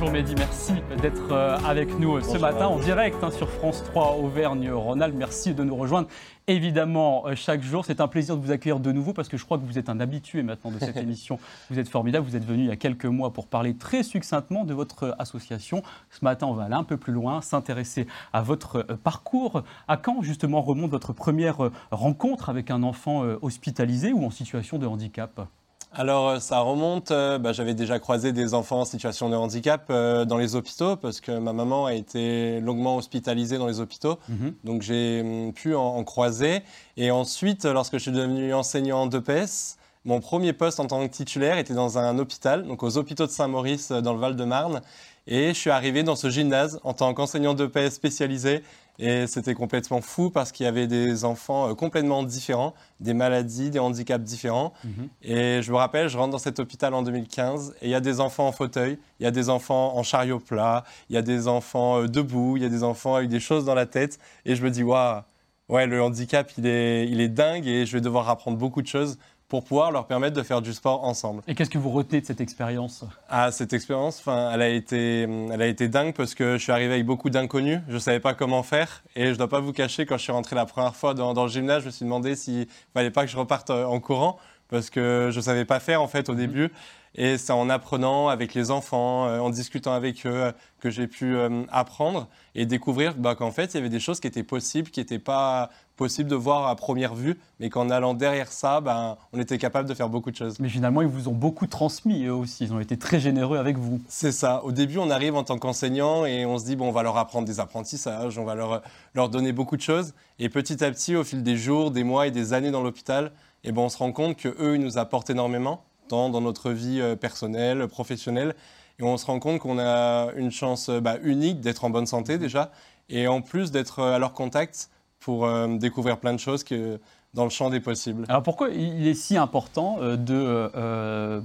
Bonjour Mehdi, merci d'être euh, avec nous ce matin en direct hein, sur France 3 Auvergne-Rhône-Alpes. Merci de nous rejoindre évidemment euh, chaque jour. C'est un plaisir de vous accueillir de nouveau parce que je crois que vous êtes un habitué maintenant de cette émission. Vous êtes formidable. Vous êtes venu il y a quelques mois pour parler très succinctement de votre association. Ce matin, on va aller un peu plus loin, s'intéresser à votre euh, parcours. À quand justement remonte votre première rencontre avec un enfant hospitalisé ou en situation de handicap? Alors euh, ça remonte, euh, bah, j'avais déjà croisé des enfants en situation de handicap euh, dans les hôpitaux parce que ma maman a été longuement hospitalisée dans les hôpitaux, mhm. donc j'ai hum, pu en, croiser. Et ensuite, lorsque je suis devenu enseignant d'EPS, mon premier poste en tant que titulaire était dans un hôpital, donc aux hôpitaux de Saint-Maurice dans le Val-de-Marne. Et je suis arrivé dans ce gymnase en tant qu'enseignant d'EPS spécialisé et c'était complètement fou parce qu'il y avait des enfants euh, complètement différents, des maladies, des handicaps différents. Mhm. Et je me rappelle, je rentre dans cet hôpital en 2015 et il y a des enfants en fauteuil, il y a des enfants en chariot plat, il y a des enfants euh, debout, il y a des enfants avec des choses dans la tête. Et je me dis, waouh, ouais, le handicap, il est, il est dingue et je vais devoir apprendre beaucoup de choses pour pouvoir leur permettre de faire du sport ensemble. Et qu'est-ce que vous retenez de cette expérience? Ah, cette expérience, elle a été, elle a été dingue parce que je suis arrivé avec beaucoup d'inconnus. Je ne savais pas comment faire et je ne dois pas vous cacher quand je suis rentré la première fois dans, le gymnase, je me suis demandé s'il fallait pas que je reparte en courant parce que je ne savais pas faire en fait au mhm. début. Et c'est en apprenant avec les enfants, euh, en discutant avec eux, euh, que j'ai pu euh, apprendre et découvrir bah, qu'en fait, il y avait des choses qui étaient possibles, qui n'étaient pas possibles de voir à première vue, mais qu'en allant derrière ça, ben, on était capable de faire beaucoup de choses. Mais finalement, ils vous ont beaucoup transmis, eux aussi. Ils ont été très généreux avec vous. C'est ça. Au début, on arrive en tant qu'enseignant et on se dit, bon, on va leur apprendre des apprentissages, on va leur, leur donner beaucoup de choses. Et petit à petit, au fil des jours, des mois et des années dans l'hôpital, et eh ben, on se rend compte qu'eux, ils nous apportent énormément dans notre vie euh, personnelle, professionnelle. Et on se rend compte qu'on a une chance euh, bah, unique d'être en bonne santé déjà, et en plus d'être euh, à leur contact pour découvrir plein de choses que, dans le champ des possibles. Alors pourquoi il est si important de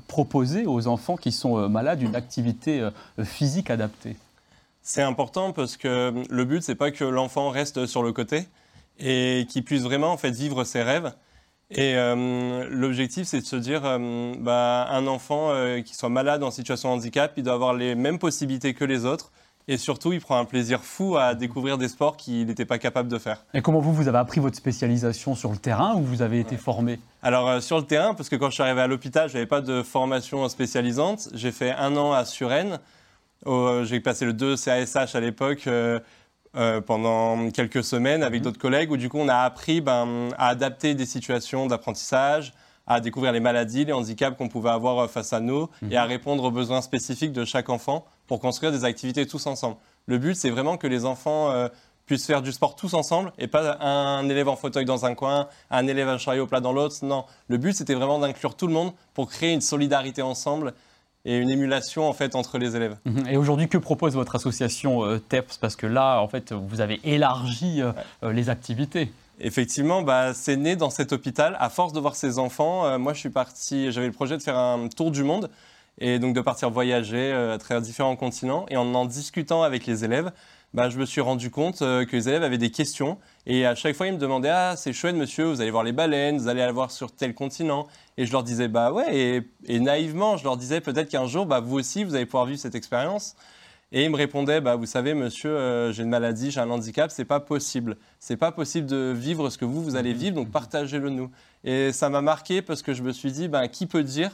proposer aux enfants qui sont malades une activité physique adaptée? C'est important parce que le but, c'est pas que l'enfant reste sur le côté et qu'il puisse vraiment en fait vivre ses rêves. Et euh, l'objectif, c'est de se dire, euh, bah, un enfant euh, qui soit malade en situation de handicap, il doit avoir les mêmes possibilités que les autres. Et surtout, il prend un plaisir fou à découvrir des sports qu'il n'était pas capable de faire. Et comment vous, vous avez appris votre spécialisation sur le terrain ou vous avez été formé? Alors, sur le terrain, parce que quand je suis arrivé à l'hôpital, je n'avais pas de formation spécialisante. J'ai fait un an à Suresnes. J'ai passé le 2 CASH à l'époque. Euh, pendant quelques semaines avec mhm. d'autres collègues où du coup on a appris ben, à adapter des situations d'apprentissage, à découvrir les maladies, les handicaps qu'on pouvait avoir euh, face à nous mhm. et à répondre aux besoins spécifiques de chaque enfant pour construire des activités tous ensemble. Le but c'est vraiment que les enfants euh, puissent faire du sport tous ensemble et pas un élève en fauteuil dans un coin, un élève en chariot plat dans l'autre. Non, le but c'était vraiment d'inclure tout le monde pour créer une solidarité ensemble et une émulation en fait entre les élèves. Mhm. Et aujourd'hui, que propose votre association euh, TEPS Parce que là, en fait, vous avez élargi euh, euh, les activités. Effectivement, bah, c'est né dans cet hôpital. À force de voir ces enfants, moi, je suis parti. J'avais le projet de faire un tour du monde et donc de partir voyager à travers différents continents. Et en en discutant avec les élèves, bah, je me suis rendu compte que les élèves avaient des questions. Et à chaque fois, ils me demandaient Ah, c'est chouette, monsieur, vous allez voir les baleines, vous allez aller voir sur tel continent. Et je leur disais, bah ouais, et, naïvement, je leur disais peut-être qu'un jour, bah, vous aussi, vous allez pouvoir vivre cette expérience. Et ils me répondaient, bah, vous savez, monsieur, euh, j'ai une maladie, j'ai un handicap, c'est pas possible. C'est pas possible de vivre ce que vous, vous allez vivre, donc partagez-le nous. Et ça m'a marqué parce que je me suis dit, bah, qui peut dire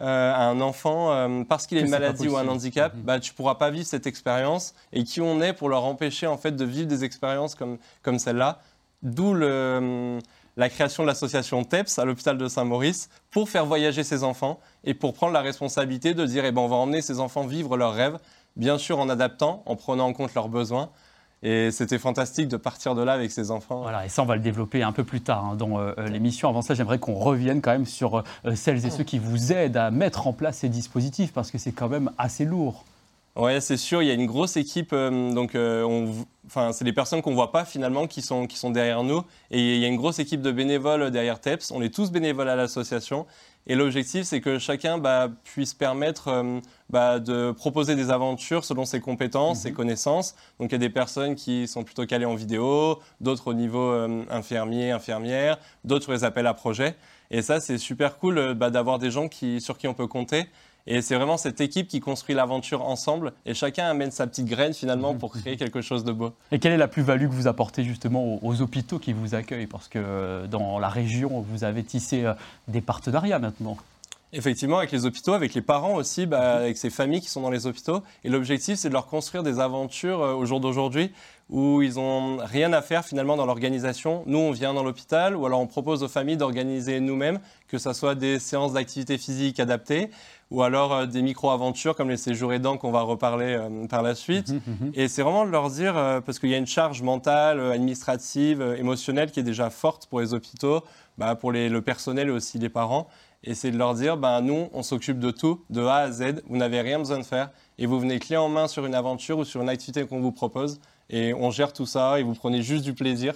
euh, à un enfant, euh, parce qu'il a une maladie ou un handicap, mhm. bah, tu pourras pas vivre cette expérience. Et qui on est pour leur empêcher en fait de vivre des expériences comme, comme celle-là D'où le la création de l'association TEPS à l'hôpital de Saint-Maurice pour faire voyager ces enfants et pour prendre la responsabilité de dire eh ben, on va emmener ces enfants vivre leurs rêves, bien sûr en adaptant, en prenant en compte leurs besoins. Et c'était fantastique de partir de là avec ces enfants. Voilà, et ça, on va le développer un peu plus tard hein, dans euh, l'émission. Avant ça, j'aimerais qu'on revienne quand même sur euh, celles et ceux qui vous aident à mettre en place ces dispositifs, parce que c'est quand même assez lourd. Ouais, c'est sûr, il y a une grosse équipe. euh, donc, euh, on enfin, c'est des personnes qu'on voit pas finalement qui sont, qui sont derrière nous. Et il y a une grosse équipe de bénévoles derrière TEPS. On est tous bénévoles à l'association. Et l'objectif, c'est que chacun bah, puisse permettre euh, bah, de proposer des aventures selon ses compétences, ses connaissances. Donc, il y a des personnes qui sont plutôt calées en vidéo, d'autres au niveau infirmier, infirmière, d'autres les appels à projets. Et ça, c'est super cool bah, d'avoir des gens qui, sur qui on peut compter. Et c'est vraiment cette équipe qui construit l'aventure ensemble et chacun amène sa petite graine finalement pour créer quelque chose de beau. Et quelle est la plus-value que vous apportez justement aux, aux hôpitaux qui vous accueillent? Parce que euh, dans la région, vous avez tissé euh, des partenariats maintenant. Effectivement, avec les hôpitaux, avec les parents aussi, bah, avec ces familles qui sont dans les hôpitaux. Et l'objectif, c'est de leur construire des aventures euh, au jour d'aujourd'hui où ils n'ont rien à faire finalement dans l'organisation. Nous, on vient dans l'hôpital ou alors on propose aux familles d'organiser nous-mêmes, que ce soit des séances d'activité physique adaptées ou alors euh, des micro-aventures comme les séjours aidants qu'on va reparler euh, par la suite. Et c'est vraiment de leur dire, euh, parce qu'il y a une charge mentale, administrative, émotionnelle qui est déjà forte pour les hôpitaux, bah, pour les- le personnel et aussi les parents. Et c'est de leur dire, ben, nous, on s'occupe de tout, de A à Z, vous n'avez rien besoin de faire. Et vous venez clé en main sur une aventure ou sur une activité qu'on vous propose. Et on gère tout ça et vous prenez juste du plaisir.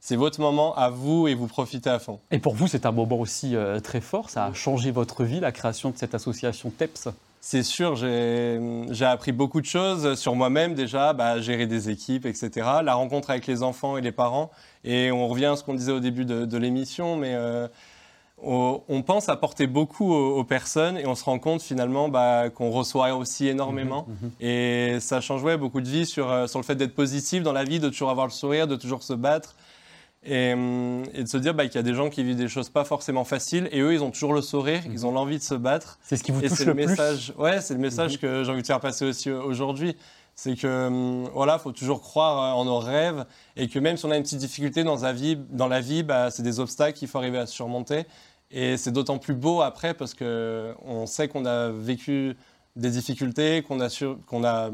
C'est votre moment à vous et vous profitez à fond. Et pour vous, c'est un moment aussi euh, très fort. Ça a changé votre vie, la création de cette association TEPS. C'est sûr, j'ai appris beaucoup de choses sur moi-même déjà, bah, gérer des équipes, etc. La rencontre avec les enfants et les parents. Et on revient à ce qu'on disait au début de, de l'émission, mais euh, on, pense apporter beaucoup aux, personnes et on se rend compte finalement bah, qu'on reçoit aussi énormément. Et ça change ouais, beaucoup de vie sur, euh, sur le fait d'être positif dans la vie, de toujours avoir le sourire, de toujours se battre. Et, hum, et de se dire bah, qu'il y a des gens qui vivent des choses pas forcément faciles et eux ils ont toujours le sourire, ils ont l'envie de se battre. C'est ce qui vous Et touche le, le plus message, ouais, c'est le message que j'ai envie de faire passer aussi aujourd'hui. C'est que hum, voilà, faut toujours croire euh, en nos rêves et que même si on a une petite difficulté dans la vie, dans la vie, bah, c'est des obstacles qu'il faut arriver à surmonter. Et c'est d'autant plus beau après parce que on sait qu'on a vécu des difficultés, qu'on a sur- qu'on a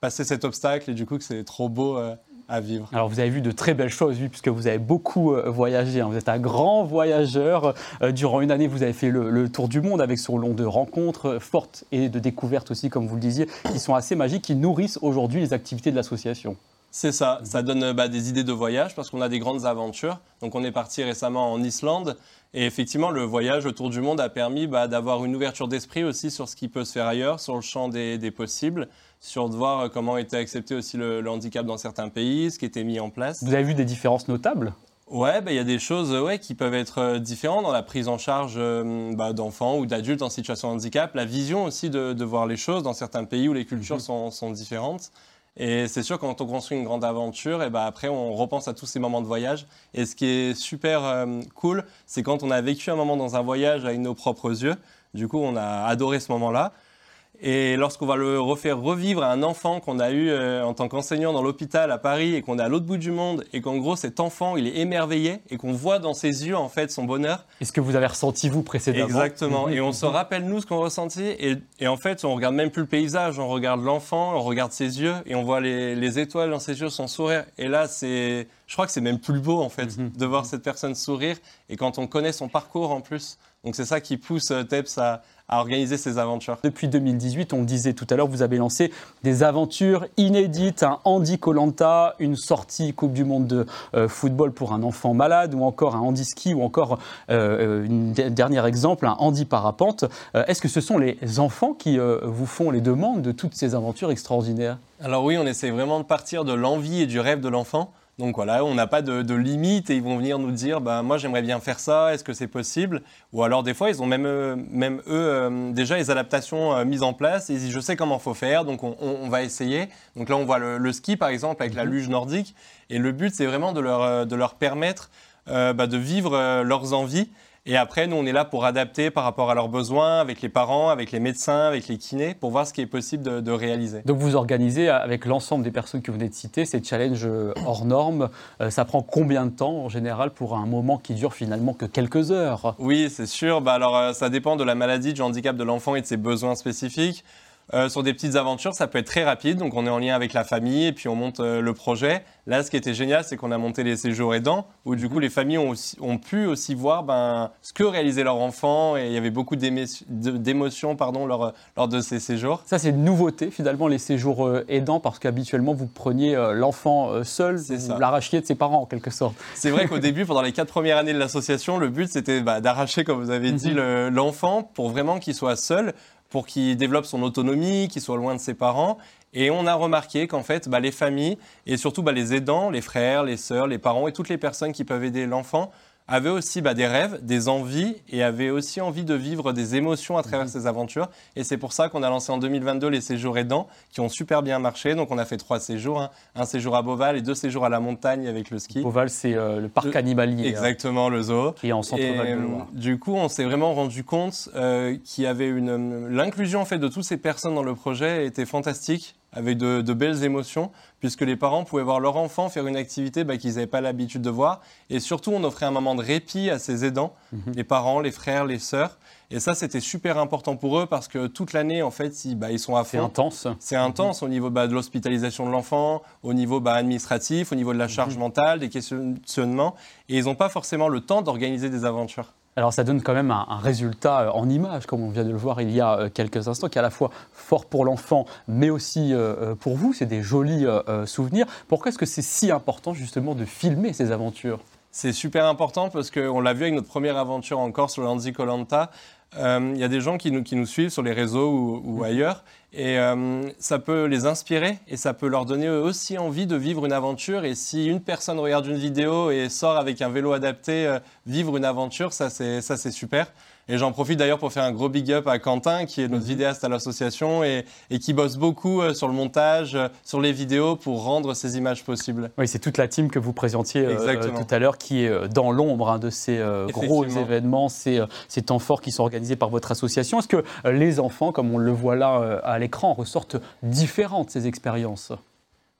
passé cet obstacle et du coup que c'est trop beau euh, à vivre. Alors vous avez vu de très belles choses, oui, puisque vous avez beaucoup euh, voyagé. hein. Vous êtes un grand voyageur. Euh, durant une année, vous avez fait le, le tour du monde avec son long de rencontres fortes et de découvertes aussi, comme vous le disiez, qui sont assez magiques, qui nourrissent aujourd'hui les activités de l'association. C'est ça, ça donne bah, des idées de voyage parce qu'on a des grandes aventures. Donc on est parti récemment en Islande et effectivement le voyage autour du monde a permis bah, d'avoir une ouverture d'esprit aussi sur ce qui peut se faire ailleurs, sur le champ des, des possibles, sur de voir euh, comment était accepté aussi le, le handicap dans certains pays, ce qui était mis en place. Vous avez vu des différences notables? Ouais, bah, il y a des choses euh, ouais, qui peuvent être euh, différentes dans la prise en charge euh, bah, d'enfants ou d'adultes en situation de handicap, la vision aussi de, de voir les choses dans certains pays où les cultures sont, sont différentes. Et c'est sûr, quand on construit une grande aventure, et bah, après, on repense à tous ces moments de voyage. Et ce qui est super euh, cool, c'est quand on a vécu un moment dans un voyage avec nos propres yeux. Du coup, on a adoré ce moment-là. Et lorsqu'on va le refaire revivre à un enfant qu'on a eu euh, en tant qu'enseignant dans l'hôpital à Paris et qu'on est à l'autre bout du monde et qu'en gros cet enfant il est émerveillé et qu'on voit dans ses yeux en fait son bonheur. Est-ce que vous avez ressenti vous précédemment? Exactement. Mhm. Et on se rappelle nous ce qu'on ressentit et, et en fait on regarde même plus le paysage, on regarde l'enfant, on regarde ses yeux et on voit les, les étoiles dans ses yeux, son sourire. Et là c'est, je crois que c'est même plus beau en fait Mhm. de voir cette personne sourire et quand on connaît son parcours en plus. Donc c'est ça qui pousse euh, Teps à, à organiser ces aventures. Depuis 2018, on le disait tout à l'heure, vous avez lancé des aventures inédites, un Andy Colanta, une sortie Coupe du Monde de euh, football pour un enfant malade, ou encore un Andy ski, ou encore euh, un dernier exemple, un Andy parapente. Euh, Est-ce que ce sont les enfants qui vous font les demandes de toutes ces aventures extraordinaires? Alors oui, on essaie vraiment de partir de l'envie et du rêve de l'enfant. Donc voilà, on n'a pas de, de limite et ils vont venir nous dire, bah, moi j'aimerais bien faire ça, est-ce que c'est possible? Ou alors des fois, ils ont même, euh, même eux euh, déjà les adaptations euh, mises en place et ils disent, je sais comment faut faire, donc on, on- on va essayer. Donc là, on voit le, le ski par exemple avec la luge nordique et le but c'est vraiment de leur, de leur permettre euh, bah, de vivre leurs envies. Et après, nous, on est là pour adapter par rapport à leurs besoins, avec les parents, avec les médecins, avec les kinés, pour voir ce qui est possible de- de réaliser. Donc vous organisez avec l'ensemble des personnes que vous venez de citer ces challenges euh, hors normes. Euh, Ça prend combien de temps en général pour un moment qui dure finalement que quelques heures? Oui, c'est sûr. Bah, alors, euh, ça dépend de la maladie, du handicap de l'enfant et de ses besoins spécifiques. Euh, sur des petites aventures, ça peut être très rapide. Donc, on est en lien avec la famille et puis on monte euh, le projet. Là, ce qui était génial, c'est qu'on a monté les séjours aidants, où du coup, les familles ont, aussi- ont pu aussi voir ben, ce que réalisait leur enfant. Et il y avait beaucoup d'émotions pardon, lors, lors de ces séjours. Ça, c'est une nouveauté, finalement, les séjours euh, aidants, parce qu'habituellement, vous preniez l'enfant seul, C'est vous l'arrachiez de ses parents, en quelque sorte. C'est vrai qu'au début, pendant les quatre premières années de l'association, le but c'était bah, d'arracher, comme vous avez dit, Mhm. le- l'enfant pour vraiment qu'il soit seul, pour qu'il développe son autonomie, qu'il soit loin de ses parents. Et on a remarqué qu'en fait, bah, les familles et surtout bah, les aidants, les frères, les sœurs, les parents et toutes les personnes qui peuvent aider l'enfant avaient aussi bah, des rêves, des envies et avaient aussi envie de vivre des émotions à travers ces aventures. Et c'est pour ça qu'on a lancé en 2022 les séjours aidants qui ont super bien marché. Donc on a fait trois séjours, hein. un séjour à Beauval et deux séjours à la montagne avec le ski. Beauval, c'est euh, le parc Le- animalier hein, Exactement, le zoo. qui est en centre Et, de euh, Loire. du coup, on s'est vraiment rendu compte euh, qu'il y avait une l'inclusion en fait de toutes ces personnes dans le projet était fantastique, avec de, de belles émotions, puisque les parents pouvaient voir leur enfant faire une activité bah, qu'ils n'avaient pas l'habitude de voir, et surtout on offrait un moment de répit à ces aidants, Mhm. les parents, les frères, les sœurs, et ça c'était super important pour eux parce que toute l'année en fait ils, bah, ils sont à C'est fond. intense. C'est intense au niveau bah, de l'hospitalisation de l'enfant, au niveau bah, administratif, au niveau de la charge Mhm. mentale, des questionnements. Et ils n'ont pas forcément le temps d'organiser des aventures. Alors ça donne quand même un, un résultat euh, en image, comme on vient de le voir il y a euh, quelques instants, qui est à la fois fort pour l'enfant, mais aussi euh, pour vous. C'est des jolis souvenirs. Pourquoi est-ce que c'est si important justement de filmer ces aventures? C'est super important parce qu'on l'a vu avec notre première aventure en Corse, le Lanzi Colanta. Euh, Il y a des gens qui nous, qui nous suivent sur les réseaux ou, ou ailleurs et euh, ça peut les inspirer et ça peut leur donner aussi envie de vivre une aventure. Et si une personne regarde une vidéo et sort avec un vélo adapté, euh, vivre une aventure, ça c'est ça, c'est super. Et j'en profite d'ailleurs pour faire un gros big up à Quentin, qui est notre vidéaste à l'association et, et qui bosse beaucoup euh, sur le montage, sur les vidéos pour rendre ces images possibles. Oui, c'est toute la team que vous présentiez euh, tout à l'heure qui est dans l'ombre hein, de ces euh, gros événements, ces, ces temps forts qui sont organisés par votre association. Est-ce que les enfants, comme on le voit là à l'écran, ressortent différents de ces expériences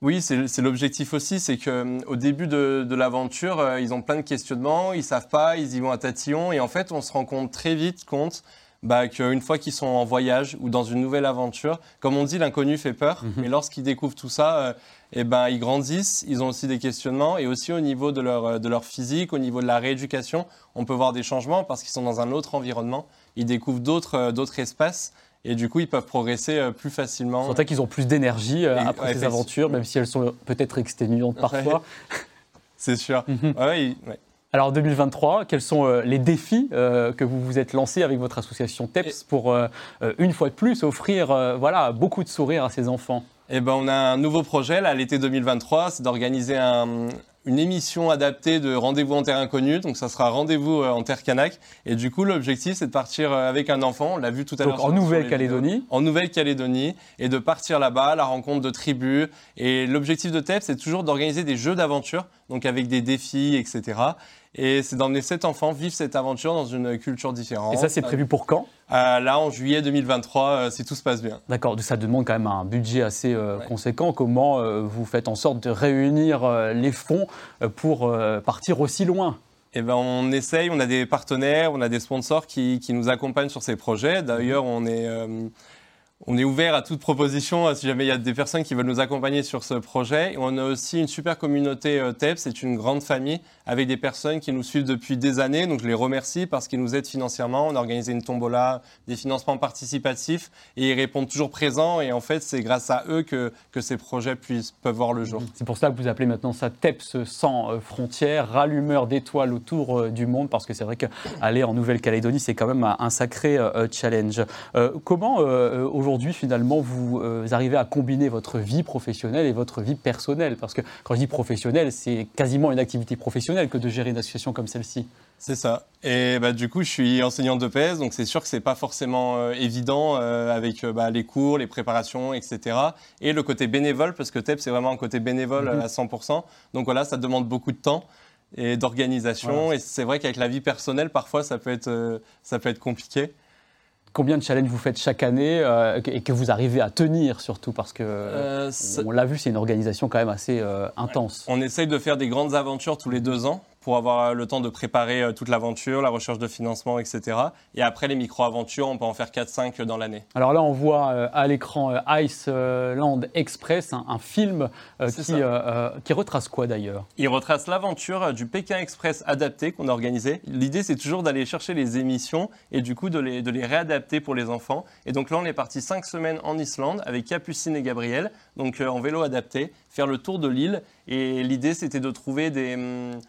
Oui, c'est l'objectif aussi, c'est qu'au début de, de l'aventure, euh, ils ont plein de questionnements, ils savent pas, ils y vont à tatillon, et en fait, on se rend compte très vite compte bah, qu'une fois qu'ils sont en voyage ou dans une nouvelle aventure, comme on dit, l'inconnu fait peur, Mhm. mais lorsqu'ils découvrent tout ça, euh, eh ben, ils grandissent, ils ont aussi des questionnements, et aussi au niveau de leur, euh, de leur physique, au niveau de la rééducation, on peut voir des changements parce qu'ils sont dans un autre environnement, ils découvrent d'autres euh, d'autres espaces, et du coup, ils peuvent progresser euh, plus facilement. Sentait qu'ils ont plus d'énergie euh, après ouais, ces aventures, même si elles sont peut-être exténuantes parfois. C'est sûr. Mhm. Ouais, ils- ouais. Alors 2023, quels sont euh, les défis euh, que vous vous êtes lancés avec votre association TEPS pour euh, une fois de plus offrir voilà, beaucoup de sourires à ces enfants? Eh ben, on a un nouveau projet là, l'été 2023, c'est d'organiser un- une émission adaptée de Rendez-vous en Terre Inconnue. Donc, ça sera Rendez-vous euh, en Terre Canac. Et du coup, l'objectif, c'est de partir euh, avec un enfant. On l'a vu tout à l'heure. Donc en Nouvelle-Calédonie. En Nouvelle-Calédonie. Et de partir là-bas, à la rencontre de tribus. Et l'objectif de TEP, c'est toujours d'organiser des jeux d'aventure, donc avec des défis, etc. Et c'est d'emmener cet enfant vivre cette aventure dans une culture différente. Et ça, c'est prévu pour quand? Euh, Là, en juillet 2023, euh, si tout se passe bien. D'accord, ça demande quand même un budget assez euh, Ouais. conséquent. Comment vous faites en sorte de réunir les fonds pour partir aussi loin? Eh ben, on essaye, on a des partenaires, on a des sponsors qui, qui nous accompagnent sur ces projets. D'ailleurs, on est, on est ouvert à toute proposition euh, si jamais il y a des personnes qui veulent nous accompagner sur ce projet. Et on a aussi une super communauté euh, TEP, c'est une grande famille avec des personnes qui nous suivent depuis des années. Donc je les remercie parce qu'ils nous aident financièrement. On a organisé une tombola, des financements participatifs et ils répondent toujours présents. Et en fait, c'est grâce à eux que, ces projets puissent, peuvent voir le jour. C'est pour ça que vous appelez maintenant ça TEPS sans euh, frontières, rallumeur d'étoiles autour du monde, parce que c'est vrai qu'aller en Nouvelle-Calédonie, c'est quand même un, sacré challenge. Comment euh, aujourd'hui, finalement, vous euh, arrivez à combiner votre vie professionnelle et votre vie personnelle Parce que quand je dis professionnelle, c'est quasiment une activité professionnelle que de gérer une association comme celle-ci. C'est ça. Et bah, du coup, je suis enseignant de PS, donc c'est sûr que c'est pas forcément euh, évident euh, avec euh, bah, les cours, les préparations, etc. Et le côté bénévole, parce que TEP, c'est vraiment un côté bénévole Mhm. à 100%. Donc voilà, ça demande beaucoup de temps et d'organisation. Voilà. Et c'est vrai qu'avec la vie personnelle, parfois, ça peut être, ça peut être compliqué. Combien de challenges vous faites chaque année euh, et que vous arrivez à tenir surtout Parce que, Euh, on l'a vu, c'est une organisation quand même assez euh, intense. On essaye de faire des grandes aventures tous les deux ans pour avoir le temps de préparer euh, toute l'aventure, la recherche de financement, etc. Et après, les micro-aventures, on peut en faire 4-5 dans l'année. Alors là, on voit euh, à l'écran euh, Iceland Express, un, film qui, qui, retrace quoi d'ailleurs? Il retrace l'aventure du Pékin Express adapté qu'on a organisé. L'idée, c'est toujours d'aller chercher les émissions et du coup de les, de les réadapter pour les enfants. Et donc là, on est parti 5 semaines en Islande avec Capucine et Gabriel, donc en vélo adapté, faire le tour de l'île. Et l'idée, c'était de trouver des... Hum,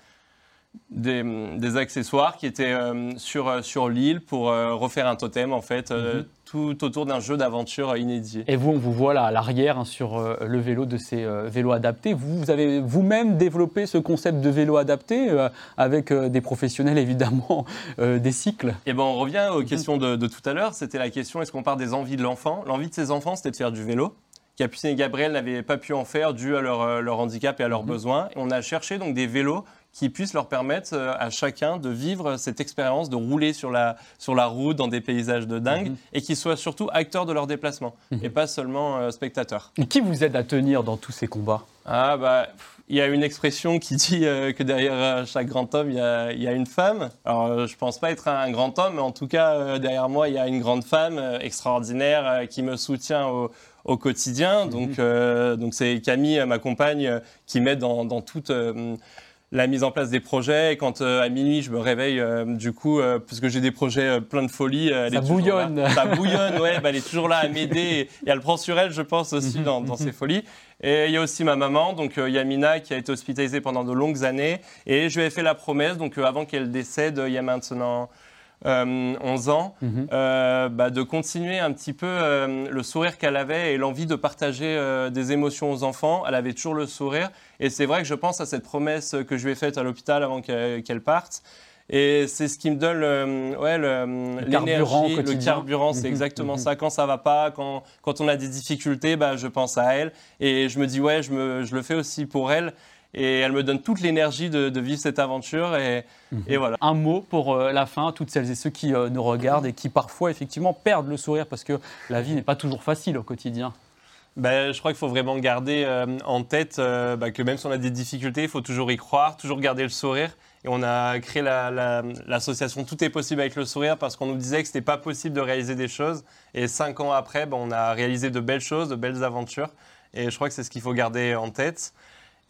des, accessoires qui étaient euh, sur, euh, sur l'île pour euh, refaire un totem, en fait, mhm. tout autour d'un jeu d'aventure inédit. Et vous, on vous voit là à l'arrière hein, sur le vélo de ces vélos adaptés. Vous, avez vous-même développé ce concept de vélo adapté avec des professionnels, évidemment, des cycles Et ben, on revient aux mhm. questions de, de tout à l'heure. C'était la question est-ce qu'on part des envies de l'enfant? L'envie de ses enfants, c'était de faire du vélo. Capucine et Gabriel n'avaient pas pu en faire dû à leur, leur handicap et à leurs mhm. besoins. on a cherché donc des vélos qui puissent leur permettre euh, à chacun de vivre cette expérience, de rouler sur la, sur la route dans des paysages de dingue, mhm. et qu'ils soient surtout acteurs de leur déplacement, mhm. et pas seulement euh, spectateurs. Et qui vous aide à tenir dans tous ces combats? Ah bah... Il y a une expression qui dit euh, que derrière chaque grand homme, il y a, il y a une femme. Alors, je ne pense pas être un grand homme, mais en tout cas, derrière moi, il y a une grande femme extraordinaire qui me soutient au, au quotidien. Mhm. Donc, donc c'est Camille, ma compagne, qui m'aide dans, dans toute la mise en place des projets. Et quand euh, à minuit, je me réveille, euh, du coup, euh, parce que j'ai des projets plein de folie. ça bouillonne. Ça bouillonne, ouais. Bah, elle est toujours là à m'aider. Et, elle prend sur elle, je pense, aussi dans, dans ses folies. Et il y a aussi ma maman, donc Yamina, qui a été hospitalisée pendant de longues années. Et je lui ai fait la promesse, donc avant qu'elle décède, il y a maintenant 11 ans, mhm. bah, de continuer un petit peu le sourire qu'elle avait et l'envie de partager des émotions aux enfants. Elle avait toujours le sourire. Et c'est vrai que je pense à cette promesse que je lui ai faite à l'hôpital avant qu'elle parte. Et c'est ce qui me donne l'énergie, le, carburant, c'est mhm, exactement mhm. ça. Quand ça va pas, quand, quand on a des difficultés, bah, je pense à elle. Et je me dis, ouais, je, me, je le fais aussi pour elle. Et elle me donne toute l'énergie de, vivre cette aventure. Et, mhm. et, voilà. Un mot pour euh, la fin, toutes celles et ceux qui euh, nous regardent et qui parfois, effectivement, perdent le sourire parce que la vie n'est pas toujours facile au quotidien. Ben, je crois qu'il faut vraiment garder euh, en tête euh, bah, que même si on a des difficultés, il faut toujours y croire, toujours garder le sourire. Et on a créé l'association Tout est possible avec le sourire parce qu'on nous disait que ce n'était pas possible de réaliser des choses. Et cinq ans après, ben, on a réalisé de belles choses, de belles aventures. Et je crois que c'est ce qu'il faut garder en tête.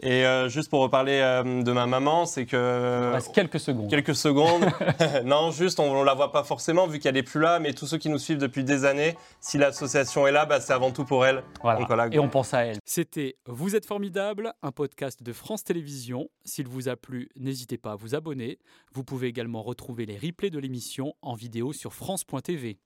Et euh, juste pour reparler euh, de ma maman, c'est que... Il reste quelques secondes. Quelques secondes. non, juste, on ne la voit pas forcément vu qu'elle n'est plus là, mais tous ceux qui nous suivent depuis des années, si l'association est là, bah, c'est avant tout pour elle. Voilà. Et on pense à elle. C'était Vous êtes formidable, un podcast de France Télévisions. S'il vous a plu, n'hésitez pas à vous abonner. Vous pouvez également retrouver les replays de l'émission en vidéo sur France.tv.